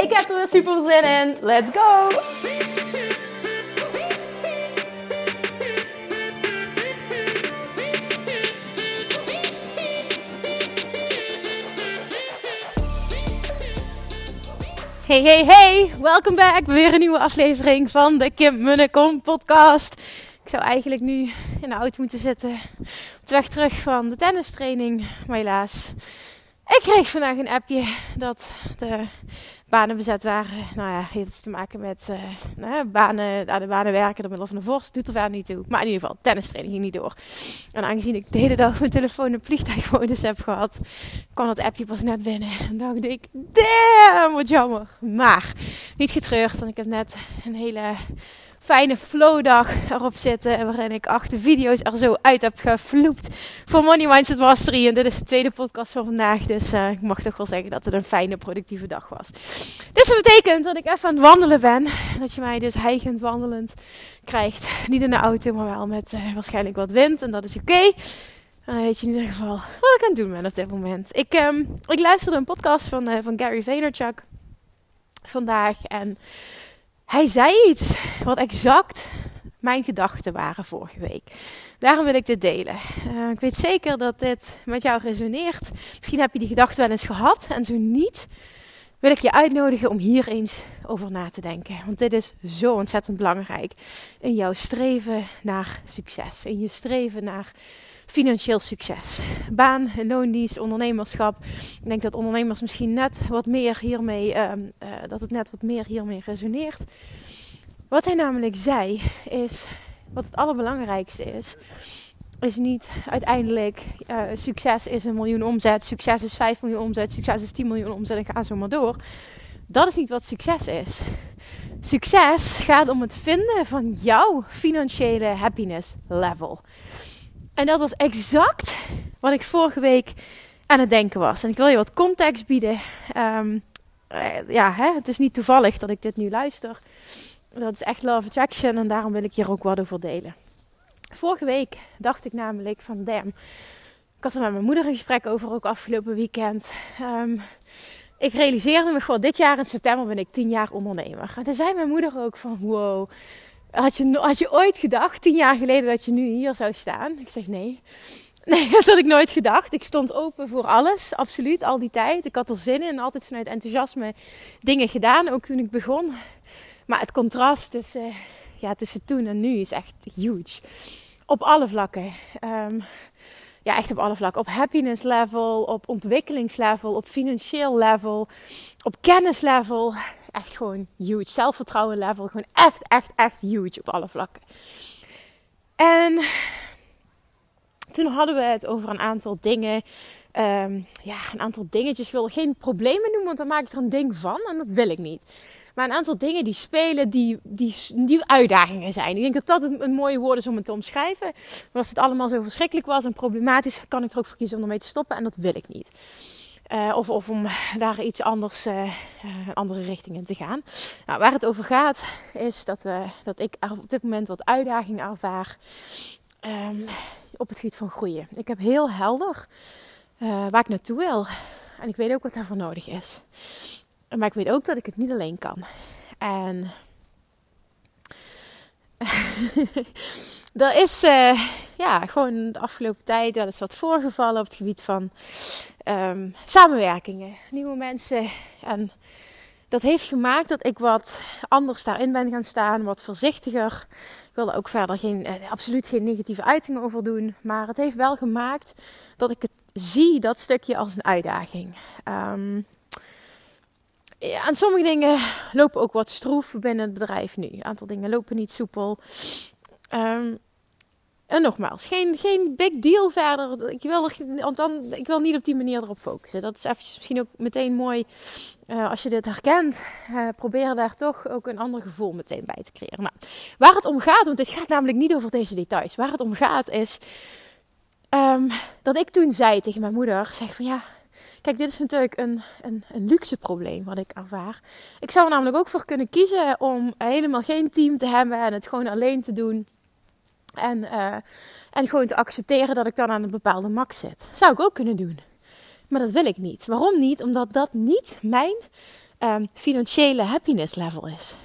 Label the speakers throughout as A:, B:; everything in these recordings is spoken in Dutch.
A: Ik heb er weer super zin in. Let's go! Hey, hey, hey! Welkom back! Weer een nieuwe aflevering van de Kim Munnekom podcast. Ik zou eigenlijk nu in de auto moeten zitten op de weg terug van de tennistraining. Maar helaas, ik kreeg vandaag een appje dat de banen bezet waren. Nou ja, heeft iets te maken met uh, nou, banen, aan de banen werken door middel van de vorst. Doet er verder niet toe. Maar in ieder geval, tennistraining ging niet door. En aangezien ik de hele dag mijn telefoon op vliegtuigmodus heb gehad, kwam dat appje pas net binnen. En dacht ik, damn, wat jammer. Maar, niet getreurd, want ik heb net een hele fijne flowdag erop zitten. Waarin ik acht video's er zo uit heb gevloept voor Money Mindset Mastery. En dit is de tweede podcast van vandaag. Dus uh, ik mag toch wel zeggen dat het een fijne, productieve dag was. Dus dat betekent dat ik even aan het wandelen ben. Dat je mij dus heigend wandelend krijgt. Niet in de auto, maar wel met uh, waarschijnlijk wat wind. En dat is oké. Dan weet je in ieder geval wat ik aan het doen ben op dit moment. Ik, um, ik luisterde een podcast van, uh, van Gary Vaynerchuk vandaag. En hij zei iets wat exact mijn gedachten waren vorige week. Daarom wil ik dit delen. Uh, ik weet zeker dat dit met jou resoneert. Misschien heb je die gedachten wel eens gehad. En zo niet, wil ik je uitnodigen om hier eens over na te denken. Want dit is zo ontzettend belangrijk in jouw streven naar succes. In je streven naar financieel succes. Baan, loondienst, ondernemerschap. Ik denk dat ondernemers misschien net wat meer hiermee, uh, uh, dat het net wat meer hiermee resoneert. Wat hij namelijk zei is, wat het allerbelangrijkste is, is niet uiteindelijk uh, succes is een miljoen omzet, succes is 5 miljoen omzet, succes is 10 miljoen omzet en ga zo maar door. Dat is niet wat succes is. Succes gaat om het vinden van jouw financiële happiness level. En dat was exact wat ik vorige week aan het denken was. En ik wil je wat context bieden. Um, uh, ja, hè, het is niet toevallig dat ik dit nu luister. Dat is echt love attraction en daarom wil ik hier ook wat over delen. Vorige week dacht ik namelijk van damn. Ik had er met mijn moeder een gesprek over ook afgelopen weekend. Um, ik realiseerde me gewoon dit jaar in september ben ik tien jaar ondernemer. En toen zei mijn moeder ook van wow had je, had je ooit gedacht, tien jaar geleden, dat je nu hier zou staan? Ik zeg nee. Nee, dat had ik nooit gedacht. Ik stond open voor alles, absoluut, al die tijd. Ik had er zin in, altijd vanuit enthousiasme dingen gedaan, ook toen ik begon. Maar het contrast tussen, ja, tussen toen en nu is echt huge. Op alle vlakken. Um, ja, echt op alle vlakken. Op happiness level, op ontwikkelingslevel, op financieel level, op kennislevel echt gewoon huge. Zelfvertrouwen level gewoon echt, echt, echt huge op alle vlakken. En toen hadden we het over een aantal dingen. Um, ja, een aantal dingetjes. Ik wil geen problemen noemen, want dan maak ik er een ding van. En dat wil ik niet. Maar een aantal dingen die spelen, die, die, die uitdagingen zijn. Ik denk dat dat een, een mooie woord is om het te omschrijven. Maar als het allemaal zo verschrikkelijk was en problematisch, kan ik er ook voor kiezen om ermee te stoppen. En dat wil ik niet. Uh, of, of om daar iets anders, uh, een andere richting in te gaan. Nou, waar het over gaat, is dat, uh, dat ik op dit moment wat uitdaging ervaar um, op het gebied van groeien. Ik heb heel helder waar ik naartoe wil. En ik weet ook wat daarvoor nodig is. Maar ik weet ook dat ik het niet alleen kan. En er is ja, gewoon de afgelopen tijd wel eens wat voorgevallen op het gebied van um, samenwerkingen. Nieuwe mensen. En dat heeft gemaakt dat ik wat anders daarin ben gaan staan. Wat voorzichtiger. Ik wil er ook verder geen, eh, absoluut geen negatieve uitingen over doen. Maar het heeft wel gemaakt dat ik het zie, dat stukje, als een uitdaging. Um, sommige dingen lopen ook wat stroef binnen het bedrijf nu. Een aantal dingen lopen niet soepel. Um, En nogmaals, geen, geen big deal verder. Ik wil, er, dan, ik wil niet op die manier erop focussen. Dat is eventjes misschien ook meteen mooi uh, als je dit herkent. Uh, probeer daar toch ook een ander gevoel meteen bij te creëren. Nou, waar het om gaat, want dit gaat namelijk niet over deze details. Waar het om gaat is um, dat ik toen zei tegen mijn moeder: zeg van ja. Kijk, dit is natuurlijk een, een, een, luxe probleem wat ik ervaar. Ik zou er namelijk ook voor kunnen kiezen om helemaal geen team te hebben en het gewoon alleen te doen. En, uh, en gewoon te accepteren dat ik dan aan een bepaalde max zit. Zou ik ook kunnen doen. Maar dat wil ik niet. Waarom niet? Omdat dat niet mijn um, financiële happiness level is.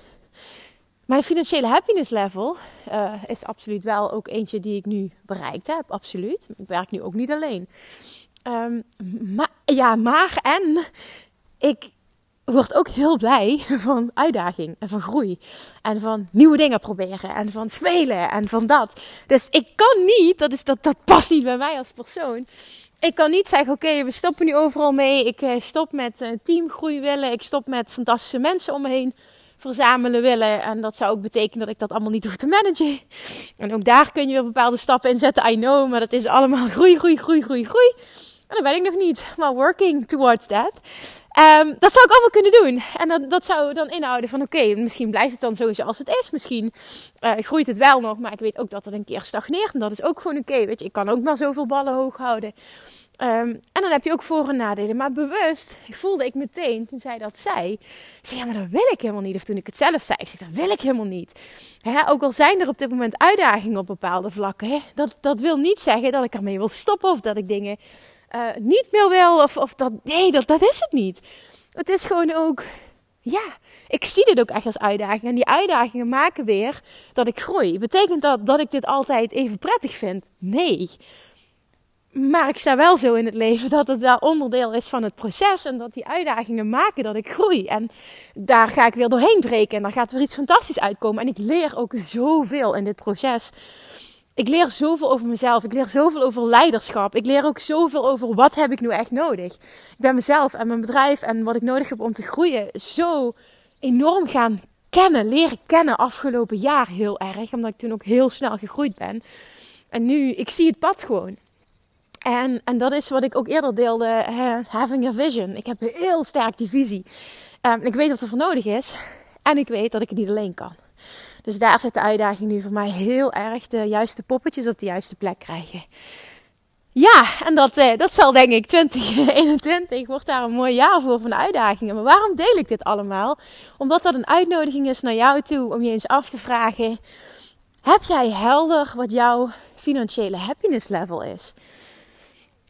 A: Mijn financiële happiness level uh, is absoluut wel ook eentje die ik nu bereikt heb. Absoluut. Ik werk nu ook niet alleen. Um, maar, ja, maar en ik word ook heel blij van uitdaging en van groei. En van nieuwe dingen proberen en van spelen en van dat. Dus ik kan niet, dat, is, dat, dat past niet bij mij als persoon. Ik kan niet zeggen, oké, we stoppen nu overal mee. Ik uh, stop met uh, teamgroei willen. Ik stop met fantastische mensen om me heen verzamelen willen. En dat zou ook betekenen dat ik dat allemaal niet hoef te managen. En ook daar kun je weer bepaalde stappen in zetten. I know, maar dat is allemaal groei, groei, groei, groei, groei. En dat ben ik nog niet. Maar working towards that. Um, dat zou ik allemaal kunnen doen. En dat, zou dan inhouden van oké, misschien blijft het dan zo zoals het is. Misschien uh, groeit het wel nog, maar ik weet ook dat het een keer stagneert. En dat is ook gewoon oké. weet je, ik kan ook maar zoveel ballen hoog houden. Um, en dan heb je ook voor- en nadelen. Maar bewust voelde ik meteen, toen zij dat zei. Ik zei, ja, maar dat wil ik helemaal niet. Of toen ik het zelf zei, ik zei, dat wil ik helemaal niet. Hè, ook al zijn er op dit moment uitdagingen op bepaalde vlakken. Hè, dat, dat wil niet zeggen dat ik ermee wil stoppen. Of dat ik dingen uh, niet meer wil. Of, of dat, nee, dat, dat is het niet. Het is gewoon ook, ja, ik zie dit ook echt als uitdaging. En die uitdagingen maken weer dat ik groei. Betekent dat dat ik dit altijd even prettig vind? Nee. Maar ik sta wel zo in het leven dat het daar onderdeel is van het proces. En dat die uitdagingen maken dat ik groei. En daar ga ik weer doorheen breken. En daar gaat weer iets fantastisch uitkomen. En ik leer ook zoveel in dit proces. Ik leer zoveel over mezelf. Ik leer zoveel over leiderschap. Ik leer ook zoveel over wat heb ik nu echt nodig. Ik ben mezelf en mijn bedrijf en wat ik nodig heb om te groeien zo enorm gaan kennen, leren kennen afgelopen jaar heel erg. Omdat ik toen ook heel snel gegroeid ben. En nu, ik zie het pad gewoon. En, en dat is wat ik ook eerder deelde, having a vision. Ik heb heel sterk die visie. Um, ik weet wat er voor nodig is. En ik weet dat ik het niet alleen kan. Dus daar zit de uitdaging nu voor mij heel erg de juiste poppetjes op de juiste plek krijgen. Ja, en dat, eh, dat zal denk ik 2021 wordt daar een mooi jaar voor van uitdagingen. Maar waarom deel ik dit allemaal? Omdat dat een uitnodiging is naar jou toe om je eens af te vragen: heb jij helder wat jouw financiële happiness level is?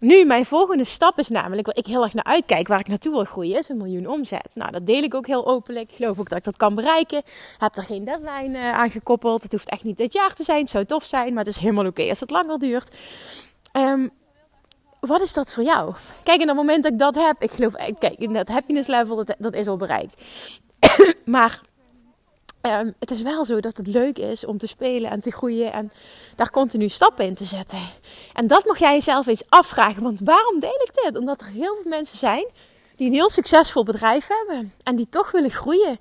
A: Nu, mijn volgende stap is namelijk waar ik heel erg naar uitkijk, waar ik naartoe wil groeien, is een miljoen omzet. Nou, dat deel ik ook heel openlijk. Ik geloof ook dat ik dat kan bereiken. Heb er geen deadline uh, aan gekoppeld. Het hoeft echt niet dit jaar te zijn. Het zou tof zijn, maar het is helemaal oké als het langer duurt. Um, wat is dat voor jou? Kijk, in het moment dat ik dat heb, ik geloof, eh, kijk, dat happiness level, dat, dat is al bereikt. maar Um, het is wel zo dat het leuk is om te spelen en te groeien en daar continu stappen in te zetten. En dat mag jij jezelf eens afvragen. Want waarom deel ik dit? Omdat er heel veel mensen zijn die een heel succesvol bedrijf hebben en die toch willen groeien.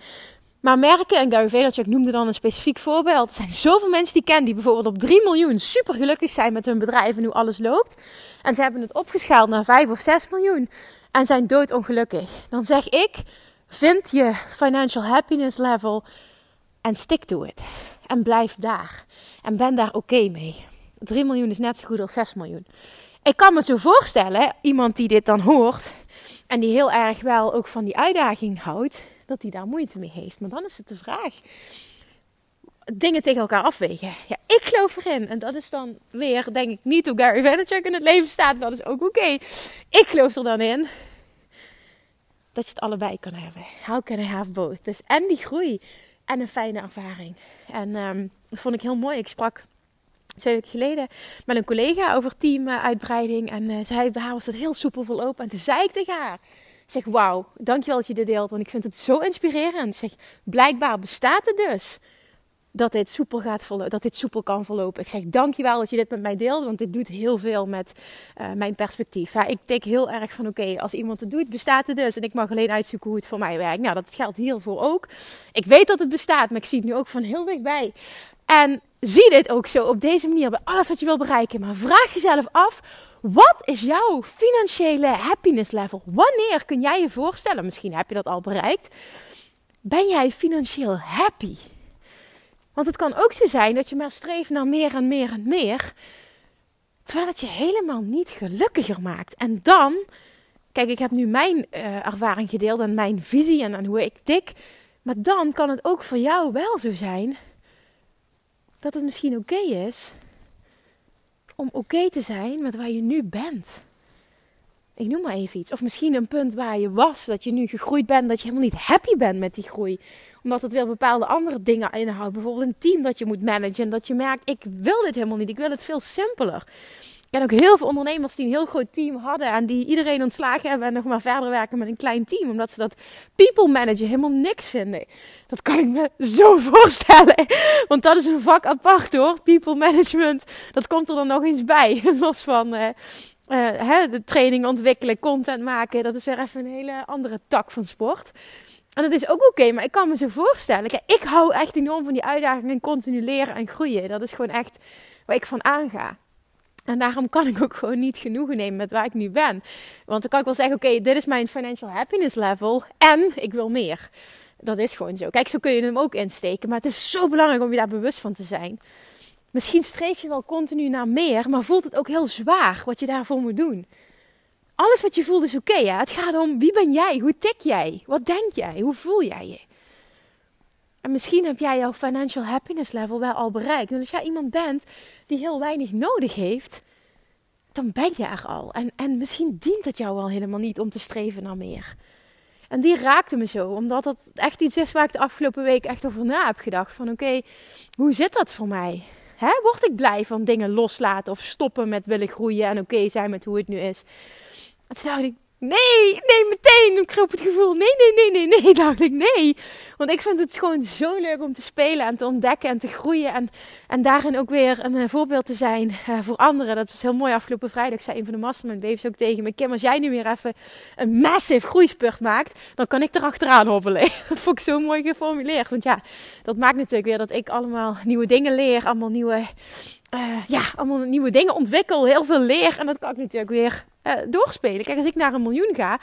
A: Maar merken, en Gary Vaynerchuk noemde dan een specifiek voorbeeld. Er zijn zoveel mensen die kennen die bijvoorbeeld op 3 miljoen super gelukkig zijn met hun bedrijf en hoe alles loopt. En ze hebben het opgeschaald naar 5 of 6 miljoen en zijn doodongelukkig. Dan zeg ik, vind je financial happiness level en stick to it. En blijf daar. En ben daar oké mee. 3 miljoen is net zo goed als 6 miljoen. Ik kan me zo voorstellen, iemand die dit dan hoort en die heel erg wel ook van die uitdaging houdt, dat hij daar moeite mee heeft. Maar dan is het de vraag: dingen tegen elkaar afwegen. Ja, ik geloof erin. En dat is dan weer, denk ik, niet hoe Gary Vaynerchuk in het leven staat. Dat is ook oké. Ik geloof er dan in dat je het allebei kan hebben. How can I have both? Dus en die groei en een fijne ervaring. En um, dat vond ik heel mooi. Ik sprak twee weken geleden met een collega over teamuitbreiding. En uh, zij, bij haar was het heel soepel verlopen. En toen zei ik tegen haar... zeg, wauw, dankjewel dat je dit deelt. Want ik vind het zo inspirerend. Zeg, blijkbaar bestaat het dus dat dit soepel gaat dat dit soepel kan verlopen. Ik zeg dankjewel dat je dit met mij deelt, want dit doet heel veel met uh, mijn perspectief. Ja, ik denk heel erg van oké, als iemand het doet, bestaat het dus. En ik mag alleen uitzoeken hoe het voor mij werkt. Nou, dat geldt hiervoor ook. Ik weet dat het bestaat, maar ik zie het nu ook van heel dichtbij. En zie dit ook zo op deze manier bij alles wat je wil bereiken. Maar vraag jezelf af: wat is jouw financiële happiness level? Wanneer kun jij je voorstellen, misschien heb je dat al bereikt, ben jij financieel happy? Want het kan ook zo zijn dat je maar streeft naar meer en meer en meer, terwijl het je helemaal niet gelukkiger maakt. En dan, kijk, ik heb nu mijn uh, ervaring gedeeld en mijn visie en, en hoe ik tik, maar dan kan het ook voor jou wel zo zijn dat het misschien oké is om oké te zijn met waar je nu bent. Ik noem maar even iets. Of misschien een punt waar je was, dat je nu gegroeid bent, dat je helemaal niet happy bent met die groei. Omdat het weer bepaalde andere dingen inhoudt. Bijvoorbeeld een team dat je moet managen. En dat je merkt, ik wil dit helemaal niet. Ik wil het veel simpeler. Ik ken ook heel veel ondernemers die een heel groot team hadden en die iedereen ontslagen hebben en nog maar verder werken met een klein team. Omdat ze dat people managen helemaal niks vinden. Dat kan ik me zo voorstellen. Want dat is een vak apart hoor. People management. Dat komt er dan nog eens bij. Los van uh, uh, de training ontwikkelen, content maken. Dat is weer even een hele andere tak van sport. En dat is ook oké, maar ik kan me zo voorstellen. Kijk, ik hou echt enorm van die uitdaging en continu leren en groeien. Dat is gewoon echt waar ik van aanga. En daarom kan ik ook gewoon niet genoegen nemen met waar ik nu ben. Want dan kan ik wel zeggen: oké, dit is mijn financial happiness level. En ik wil meer. Dat is gewoon zo. Kijk, zo kun je hem ook insteken. Maar het is zo belangrijk om je daar bewust van te zijn. Misschien streef je wel continu naar meer, maar voelt het ook heel zwaar wat je daarvoor moet doen. Alles wat je voelt is oké. Het gaat om wie ben jij? Hoe tik jij? Wat denk jij? Hoe voel jij je? En misschien heb jij jouw financial happiness level wel al bereikt. En als jij iemand bent die heel weinig nodig heeft, dan ben je er al. En, en misschien dient het jou wel helemaal niet om te streven naar meer. En die raakte me zo, omdat dat echt iets is waar ik de afgelopen week echt over na heb gedacht. Van oké, hoe zit dat voor mij? Hè? Word ik blij van dingen loslaten of stoppen met willen groeien en oké zijn met hoe het nu is? En toen dacht ik, Nee, nee, meteen. Ik kroop het gevoel. Nee, nee, nee, nee, nee. Dacht ik, nee. Want ik vind het gewoon zo leuk om te spelen en te ontdekken en te groeien. En, en daarin ook weer een uh, voorbeeld te zijn uh, voor anderen. Dat was heel mooi afgelopen vrijdag. zei een van de mastermind babes ook tegen me. Kim, als jij nu weer even een massive groeispurt maakt, dan kan ik erachteraan hobbelen. dat vond ik zo mooi geformuleerd. Want ja, dat maakt natuurlijk weer dat ik allemaal nieuwe dingen leer. Allemaal nieuwe uh, ja, allemaal nieuwe dingen ontwikkel, heel veel leer. En dat kan ik natuurlijk weer uh, doorspelen. Kijk, als ik naar een miljoen ga,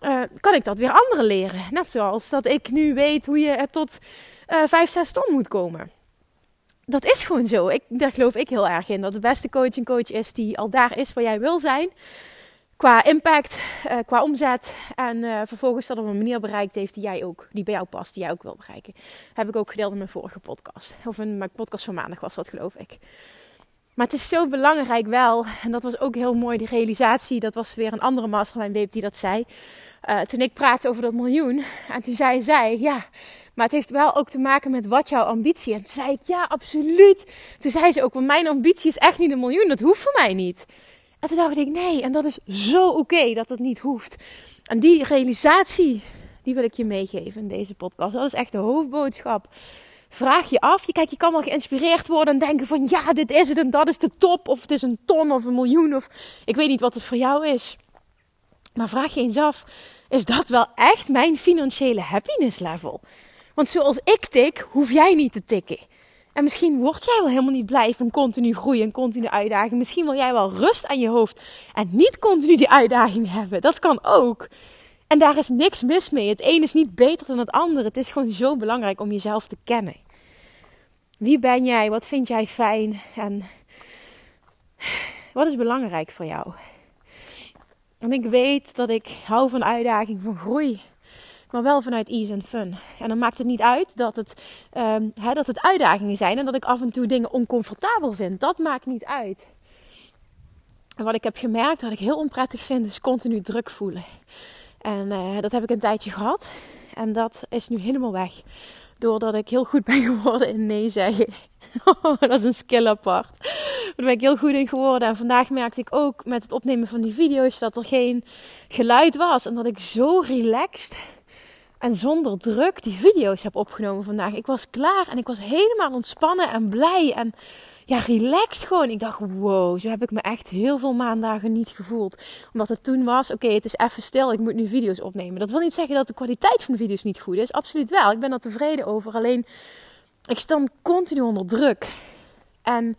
A: uh, kan ik dat weer anderen leren. Net zoals dat ik nu weet hoe je tot uh, 5, 6 ton moet komen. Dat is gewoon zo. Ik, daar geloof ik heel erg in. Dat de beste coach een coach is die al daar is waar jij wil zijn. Qua impact, qua omzet. En vervolgens dat op een manier bereikt heeft die jij ook, die bij jou past, die jij ook wil bereiken. heb ik ook gedeeld in mijn vorige podcast. Of in mijn podcast van maandag was dat, geloof ik. Maar het is zo belangrijk wel, en dat was ook heel mooi, die realisatie. Dat was weer een andere mastermind babe die dat zei. Uh, toen ik praatte over dat miljoen. En toen zei zij, ja, maar het heeft wel ook te maken met wat jouw ambitie. En toen zei ik, ja, absoluut. Toen zei ze ook, want mijn ambitie is echt niet een miljoen. Dat hoeft voor mij niet. En toen dacht ik, nee, en dat is zo oké dat het niet hoeft. En die realisatie, die wil ik je meegeven in deze podcast. Dat is echt de hoofdboodschap vraag je af. Je, kijk, je kan wel geïnspireerd worden en denken van ja, dit is het en dat is de top. Of het is een ton of een miljoen of ik weet niet wat het voor jou is. Maar vraag je eens af, is dat wel echt mijn financiële happiness level? Want zoals ik tik, hoef jij niet te tikken. En misschien word jij wel helemaal niet blij van continu groeien en continu uitdaging. Misschien wil jij wel rust aan je hoofd en niet continu die uitdaging hebben. Dat kan ook. En daar is niks mis mee. Het een is niet beter dan het andere. Het is gewoon zo belangrijk om jezelf te kennen. Wie ben jij? Wat vind jij fijn? En wat is belangrijk voor jou? En ik weet dat ik hou van uitdaging, van groei. Maar wel vanuit ease en fun. En dan maakt het niet uit dat het, hè, dat het uitdagingen zijn. En dat ik af en toe dingen oncomfortabel vind. Dat maakt niet uit. En wat ik heb gemerkt, wat ik heel onprettig vind, is continu druk voelen. En uh, dat heb ik een tijdje gehad. En dat is nu helemaal weg. Doordat ik heel goed ben geworden in nee zeggen. dat is een skill apart. Daar ben ik heel goed in geworden. En vandaag merkte ik ook met het opnemen van die video's dat er geen geluid was. En dat ik zo relaxed en zonder druk die video's heb opgenomen vandaag. Ik was klaar en ik was helemaal ontspannen en blij. En ja, relaxed gewoon. Ik dacht, wow, zo heb ik me echt heel veel maandagen niet gevoeld. Omdat het toen was, oké, het is even stil, ik moet nu video's opnemen. Dat wil niet zeggen dat de kwaliteit van de video's niet goed is. Absoluut wel. Ik ben er tevreden over. Alleen, ik stond continu onder druk. En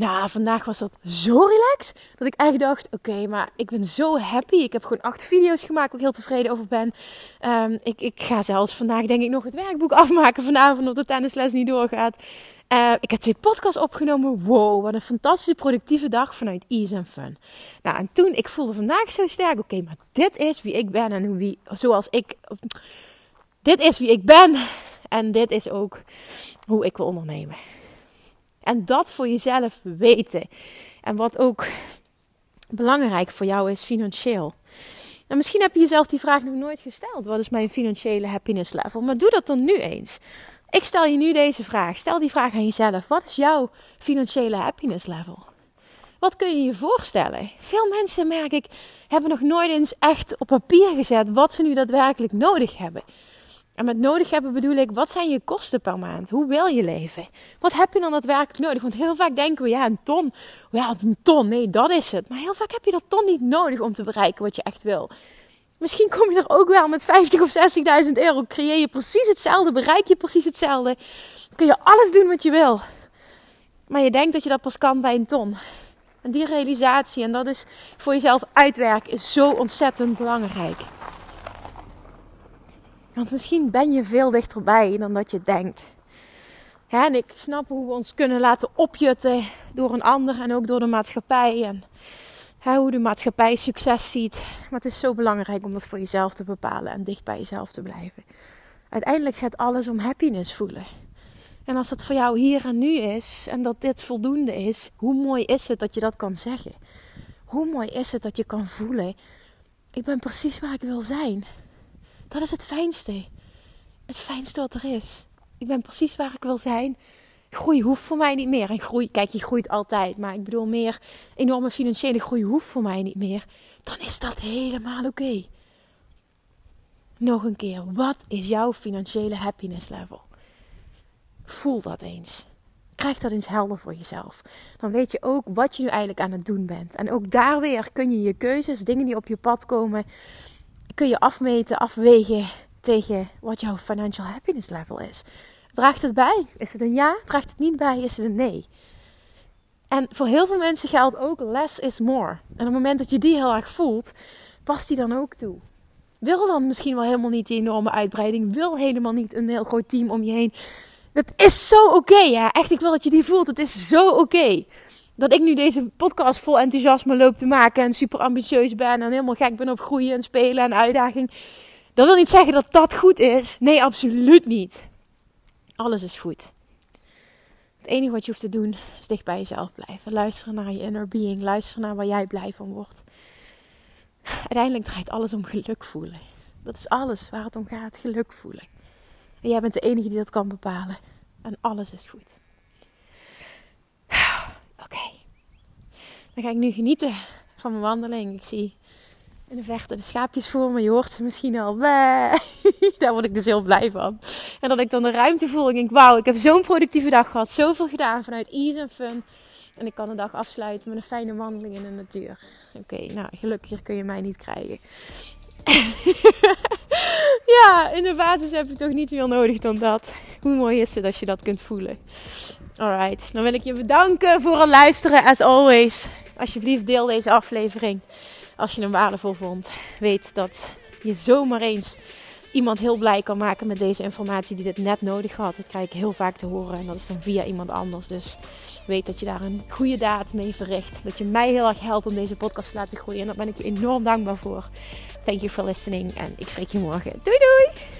A: nou, vandaag was dat zo relaxed dat ik echt dacht: oké, maar ik ben zo happy. Ik heb gewoon acht video's gemaakt waar ik heel tevreden over ben. Um, ik, ik ga zelfs vandaag, denk ik, nog het werkboek afmaken vanavond, omdat de tennisles niet doorgaat. Uh, ik heb twee podcasts opgenomen. Wow, wat een fantastische productieve dag vanuit Ease and Fun. Nou, en toen, ik voelde vandaag zo sterk. Oké, maar dit is wie ik ben en wie, zoals ik. Dit is wie ik ben en dit is ook hoe ik wil ondernemen. En dat voor jezelf weten. En wat ook belangrijk voor jou is financieel. En misschien heb je jezelf die vraag nog nooit gesteld. Wat is mijn financiële happiness level? Maar doe dat dan nu eens. Ik stel je nu deze vraag. Stel die vraag aan jezelf. Wat is jouw financiële happiness level? Wat kun je je voorstellen? Veel mensen, merk ik, hebben nog nooit eens echt op papier gezet wat ze nu daadwerkelijk nodig hebben. En met nodig hebben bedoel ik, wat zijn je kosten per maand? Hoe wil je leven? Wat heb je dan daadwerkelijk nodig? Want heel vaak denken we, ja, een ton. Ja, een ton, nee, dat is het. Maar heel vaak heb je dat ton niet nodig om te bereiken wat je echt wil. Misschien kom je er ook wel met 50 of 60.000 euro. Creëer je precies hetzelfde, bereik je precies hetzelfde. Kun je alles doen wat je wil. Maar je denkt dat je dat pas kan bij een ton. En die realisatie en dat is voor jezelf uitwerken is zo ontzettend belangrijk. Want misschien ben je veel dichterbij dan dat je denkt. en ik snap hoe we ons kunnen laten opjutten door een ander en ook door de maatschappij. En hoe de maatschappij succes ziet. Maar het is zo belangrijk om dat voor jezelf te bepalen en dicht bij jezelf te blijven. Uiteindelijk gaat alles om happiness voelen. En als dat voor jou hier en nu is en dat dit voldoende is, hoe mooi is het dat je dat kan zeggen? Hoe mooi is het dat je kan voelen: ik ben precies waar ik wil zijn. Dat is het fijnste. Het fijnste wat er is. Ik ben precies waar ik wil zijn. Groei hoeft voor mij niet meer. En groei, kijk, je groeit altijd. Maar ik bedoel meer, enorme financiële groei hoeft voor mij niet meer. Dan is dat helemaal oké. Nog een keer, wat is jouw financiële happiness level? Voel dat eens. Krijg dat eens helder voor jezelf. Dan weet je ook wat je nu eigenlijk aan het doen bent. En ook daar weer kun je je keuzes, dingen die op je pad komen, kun je afmeten, afwegen tegen wat jouw financial happiness level is. Draagt het bij? Is het een ja? Draagt het niet bij? Is het een nee? En voor heel veel mensen geldt ook less is more. En op het moment dat je die heel erg voelt, past die dan ook toe. Wil dan misschien wel helemaal niet die enorme uitbreiding. Wil helemaal niet een heel groot team om je heen. Dat is zo oké, ja. Echt, ik wil dat je die voelt. Het is zo oké dat ik nu deze podcast vol enthousiasme loop te maken en super ambitieus ben en helemaal gek ben op groeien en spelen en uitdaging. Dat wil niet zeggen dat dat goed is. Nee, absoluut niet. Alles is goed. Het enige wat je hoeft te doen is dicht bij jezelf blijven. Luisteren naar je inner being. Luisteren naar waar jij blij van wordt. Uiteindelijk draait alles om geluk voelen. Dat is alles waar het om gaat. Geluk voelen. En jij bent de enige die dat kan bepalen. En alles is goed. Oké. Dan ga ik nu genieten van mijn wandeling. Ik zie in de verte de schaapjes voor me. Je hoort ze misschien al. Daar word ik dus heel blij van. En dat ik dan de ruimte voel. Ik denk, wauw, ik heb zo'n productieve dag gehad. Zoveel gedaan vanuit ease en fun. En ik kan de dag afsluiten met een fijne wandeling in de natuur. Oké, nou, gelukkig kun je mij niet krijgen. ja, in de basis heb je toch niet meer nodig dan dat. Hoe mooi is het als je dat kunt voelen. Alright, dan wil ik je bedanken voor het luisteren. As always, alsjeblieft deel deze aflevering als je hem waardevol vond. Weet dat je zomaar eens iemand heel blij kan maken met deze informatie die dit net nodig had. Dat krijg ik heel vaak te horen en dat is dan via iemand anders. Dus weet dat je daar een goede daad mee verricht. Dat je mij heel erg helpt om deze podcast te laten groeien. En daar ben ik je enorm dankbaar voor. Thank you for listening en ik spreek je morgen. Doei doei!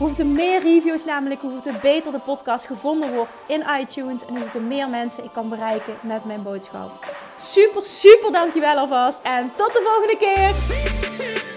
A: Hoeveel meer reviews namelijk, hoeveel beter de podcast gevonden wordt in iTunes. En hoeveel meer mensen ik kan bereiken met mijn boodschap. Super, super dankjewel alvast. En tot de volgende keer.